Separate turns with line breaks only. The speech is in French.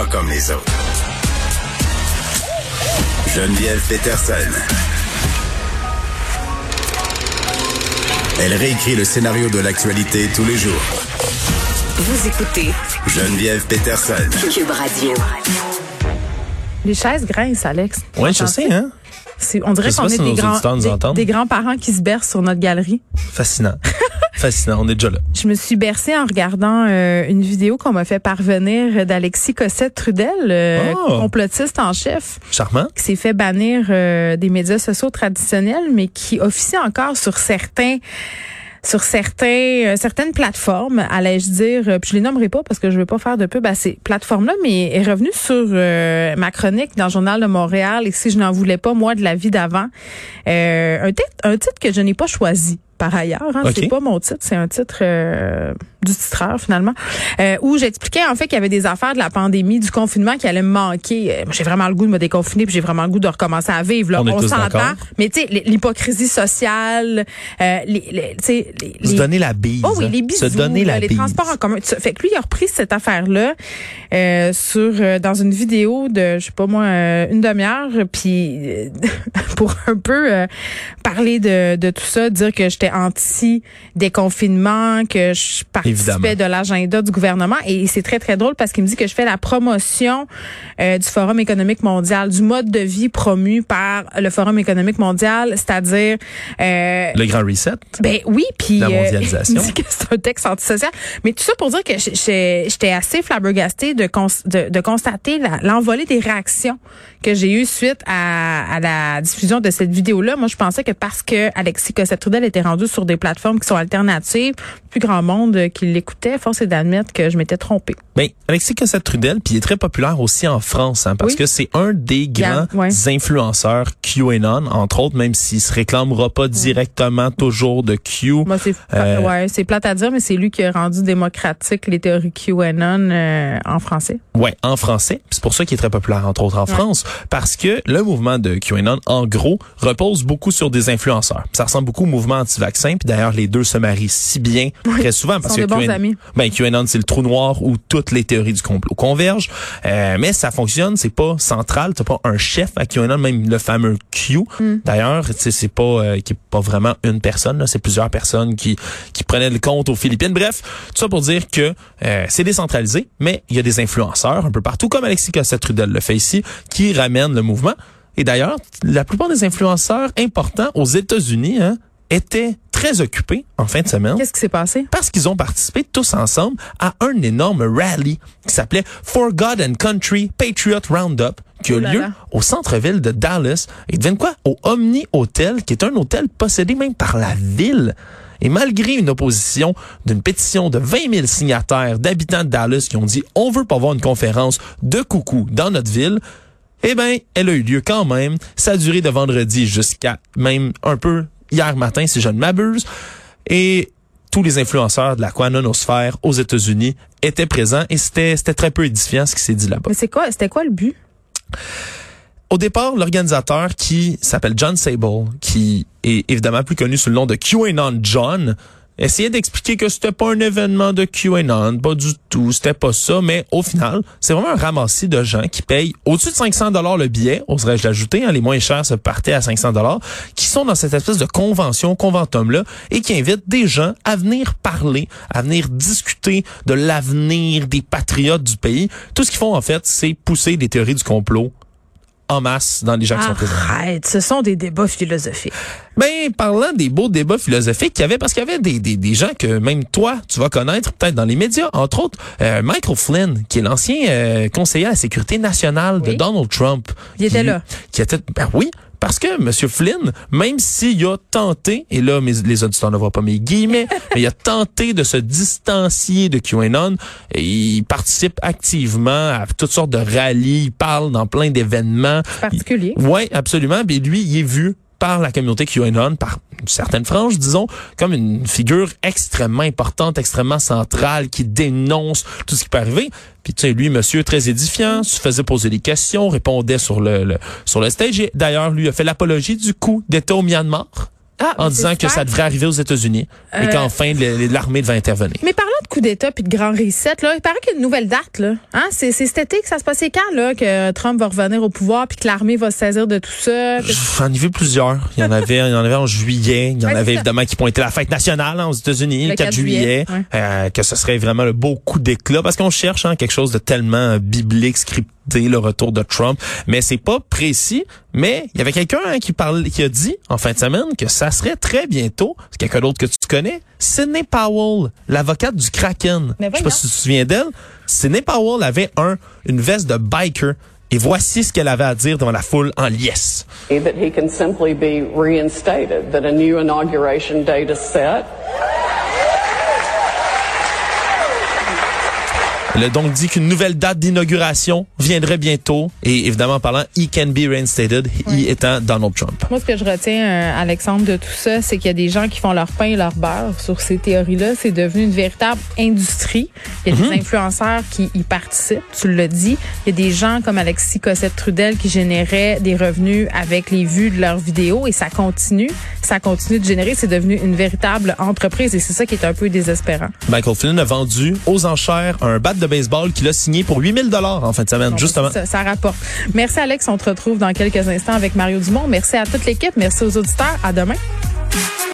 pas comme les autres. Geneviève Peterson. Elle réécrit le scénario de l'actualité tous les jours.
Vous écoutez
Geneviève Peterson.
Cube Radio.
Les chaises grincent, Alex.
Oui, je sais, hein?
C'est- on dirait qu'on est
si
des, grands, des grands-parents qui se bercent sur notre galerie.
Fascinant. Fascinant, on est déjà là.
Je me suis bercée en regardant euh, une vidéo qu'on m'a fait parvenir d'Alexis Cossette-Trudel, euh,
Oh.
complotiste en chef,
Charmant.
qui s'est fait bannir euh, des médias sociaux traditionnels, mais qui officie encore sur certains sur certains euh, certaines plateformes, allais-je dire, euh, puis je les nommerai pas parce que je veux pas faire de pub à ces plateformes-là, mais est revenu sur euh, ma chronique dans le journal de Montréal et si je n'en voulais pas moi de la vie d'avant, euh, un titre un titre que je n'ai pas choisi par ailleurs, hein,
Ok.
c'est pas mon titre, c'est un titre euh, du titreur finalement, euh, où j'expliquais en fait qu'il y avait des affaires de la pandémie, du confinement qui allaient me manquer. Euh, moi, j'ai vraiment le goût de me déconfiner, puis j'ai vraiment le goût de recommencer à vivre. Là.
On tous
s'entend, mais tu sais, l'hypocrisie sociale, euh, les, les, tu sais, les,
Se
les-
donner la bise.
Oh oui,
hein.
les bisous,
Se donner
là,
la
les
bise.
transports en commun. Fait que lui, il a repris cette affaire-là euh, sur euh, dans une vidéo de, je sais pas moi, euh, une demi-heure, puis euh, pour un peu euh, parler de, de tout ça, dire que j'étais anti déconfinement, que je participais
Évidemment.
de l'agenda du gouvernement. Et c'est très, très drôle parce qu'il me dit que je fais la promotion euh, du Forum économique mondial, du mode de vie promu par le Forum économique mondial, c'est-à-dire... euh,
Le grand reset?
ben oui, puis
La
euh,
mondialisation.
il dit que c'est un texte antisocial. Mais tout ça pour dire que j'étais assez flabbergastée de, cons- de, de constater l'envolée des réactions que j'ai eues suite à, à la diffusion de cette vidéo-là. Moi, je pensais que parce que Alexis Cossette-Trudel était rendu sur des plateformes qui sont alternatives, plus grand monde euh, qui l'écoutait, force est d'admettre que je m'étais trompée.
Ben, Alexis Cossette-Trudel, puis il est très populaire aussi en France, hein, parce
Oui.
que c'est un des grands
Yeah, ouais.
influenceurs QAnon, entre autres, même s'il se réclamera pas directement toujours de Q.
Moi, c'est
Euh,
ouais, c'est plate à dire, mais c'est lui qui a rendu démocratique les théories QAnon euh, en français.
Ouais, en français. C'est pour ça qu'il est très populaire, entre autres, en France. Parce que le mouvement de QAnon, en gros, repose beaucoup sur des influenceurs. Ça ressemble beaucoup au mouvement anti-vaccin. Puis d'ailleurs, les deux se marient si bien très souvent. Parce
sont
que
bons
QAnon,
amis.
Ben, QAnon, c'est le trou noir où toutes les théories du complot convergent. Euh, mais ça fonctionne, c'est pas central. T'as pas un chef à QAnon, même le fameux Q.
Hmm.
D'ailleurs, c'est pas euh, qui est pas vraiment une personne. C'est plusieurs personnes qui qui prenaient le compte aux Philippines. Bref, tout ça pour dire que euh, c'est décentralisé, mais il y a des influenceurs un peu partout, comme Alexis Cossette-Trudel le fait ici, qui ramènent le mouvement. Et d'ailleurs, la plupart des influenceurs importants aux États-Unis hein, étaient très occupés en fin de semaine
Qu'est-ce qui s'est passé?
parce qu'ils ont participé tous ensemble à un énorme rallye qui s'appelait For God and Country Patriot Roundup qui a
Oh là
lieu
là.
au centre-ville de Dallas. Et devinez quoi? Au Omni Hotel, qui est un hôtel possédé même par la ville. Et malgré une opposition d'une pétition de 20 000 signataires d'habitants de Dallas qui ont dit on veut pas avoir une conférence de coucou dans notre ville, eh ben, elle a eu lieu quand même. Ça a duré de vendredi jusqu'à même un peu hier matin, si je ne m'abuse. Et tous les influenceurs de la quanonosphère aux États-Unis étaient présents et c'était c'était très peu édifiant ce qui s'est dit là-bas.
Mais c'est quoi? C'était quoi le but?
Au départ, l'organisateur qui s'appelle John Sable, qui est évidemment plus connu sous le nom de QAnon John, essayait d'expliquer que c'était pas un événement de QAnon, pas du tout, c'était pas ça, mais au final, c'est vraiment un ramassis de gens qui payent au-dessus de 500 dollars le billet, oserais-je l'ajouter, hein, les moins chers se partaient à 500 dollars, qui sont dans cette espèce de convention, conventum-là, et qui invitent des gens à venir parler, à venir discuter de l'avenir des patriotes du pays. Tout ce qu'ils font, en fait, c'est pousser des théories du complot en masse dans les gens qui sont présents.
Ce sont des débats philosophiques.
Ben, parlant des beaux débats philosophiques qu'il y avait, parce qu'il y avait des, des, des gens que même toi, tu vas connaître peut-être dans les médias, entre autres euh, Michael Flynn, qui est l'ancien euh, conseiller à la sécurité nationale de. Donald Trump.
Il était
qui-
là.
Qui était, ben oui, parce que M. Flynn, même s'il a tenté, et là, mes, les auditeurs ne voient pas mes guillemets, mais il a tenté de se distancier de QAnon, et il participe activement à toutes sortes de rallyes, il parle dans plein d'événements.
Particulier.
Oui, absolument. Mais lui, il est vu par la communauté QAnon, par une certaine frange, disons, comme une figure extrêmement importante, extrêmement centrale, qui dénonce tout ce qui peut arriver. Puis tu sais, lui, monsieur, très édifiant, se faisait poser des questions, répondait sur le, sur le stage. Et d'ailleurs, lui a fait l'apologie du coup d'État au Myanmar.
Ah,
en disant que ça devrait arriver aux États-Unis et
Euh,
qu'enfin l'armée devait intervenir.
Mais parlant de coup d'État puis de grand reset, là, il paraît qu'il y a une nouvelle date. Là. Hein? C'est, c'est cet été que ça se passait quand là, que Trump va revenir au pouvoir puis que l'armée va se saisir de tout ça?
J'en ai vu plusieurs. Il y en avait, il y en avait en juillet. Il y en
Ouais,
avait évidemment qui pointaient la fête nationale hein, aux États-Unis, le 4, juillet.
ouais.
euh, que ce serait vraiment le beau coup d'éclat parce qu'on cherche hein, quelque chose de tellement euh, biblique, scripté, le retour de Trump. Mais c'est pas précis. Mais il y avait quelqu'un hein, qui parle, qui a dit en fin de semaine que ça serait très bientôt. C'est quelqu'un d'autre que tu connais, Sidney Powell, l'avocate du Kraken. Je sais pas si tu te souviens d'elle. Sidney Powell avait un une veste de biker. Et voici ce qu'elle avait à dire devant la foule en liesse.
that he can simply be reinstated, that a new inauguration date is set.
Elle a donc dit qu'une nouvelle date d'inauguration viendrait bientôt. Et évidemment, en parlant, he can be reinstated, he étant Donald Trump.
Moi, ce que je retiens, euh, Alexandre, de tout ça, c'est qu'il y a des gens qui font leur pain et leur beurre sur ces théories-là. C'est devenu une véritable industrie. Il y a
Mhm.
des influenceurs qui y participent, tu l'as dit. Il y a des gens comme Alexis Cossette-Trudel qui généraient des revenus avec les vues de leurs vidéos et ça continue. Ça continue de générer. C'est devenu une véritable entreprise et c'est ça qui est un peu désespérant.
Michael Flynn a vendu aux enchères un bat de baseball qu'il a signé pour 8000 dollars en fin de semaine,
Bon,
justement.
Ça, ça rapporte. Merci, Alex. On te retrouve dans quelques instants avec Mario Dumont. Merci à toute l'équipe. Merci aux auditeurs. À demain.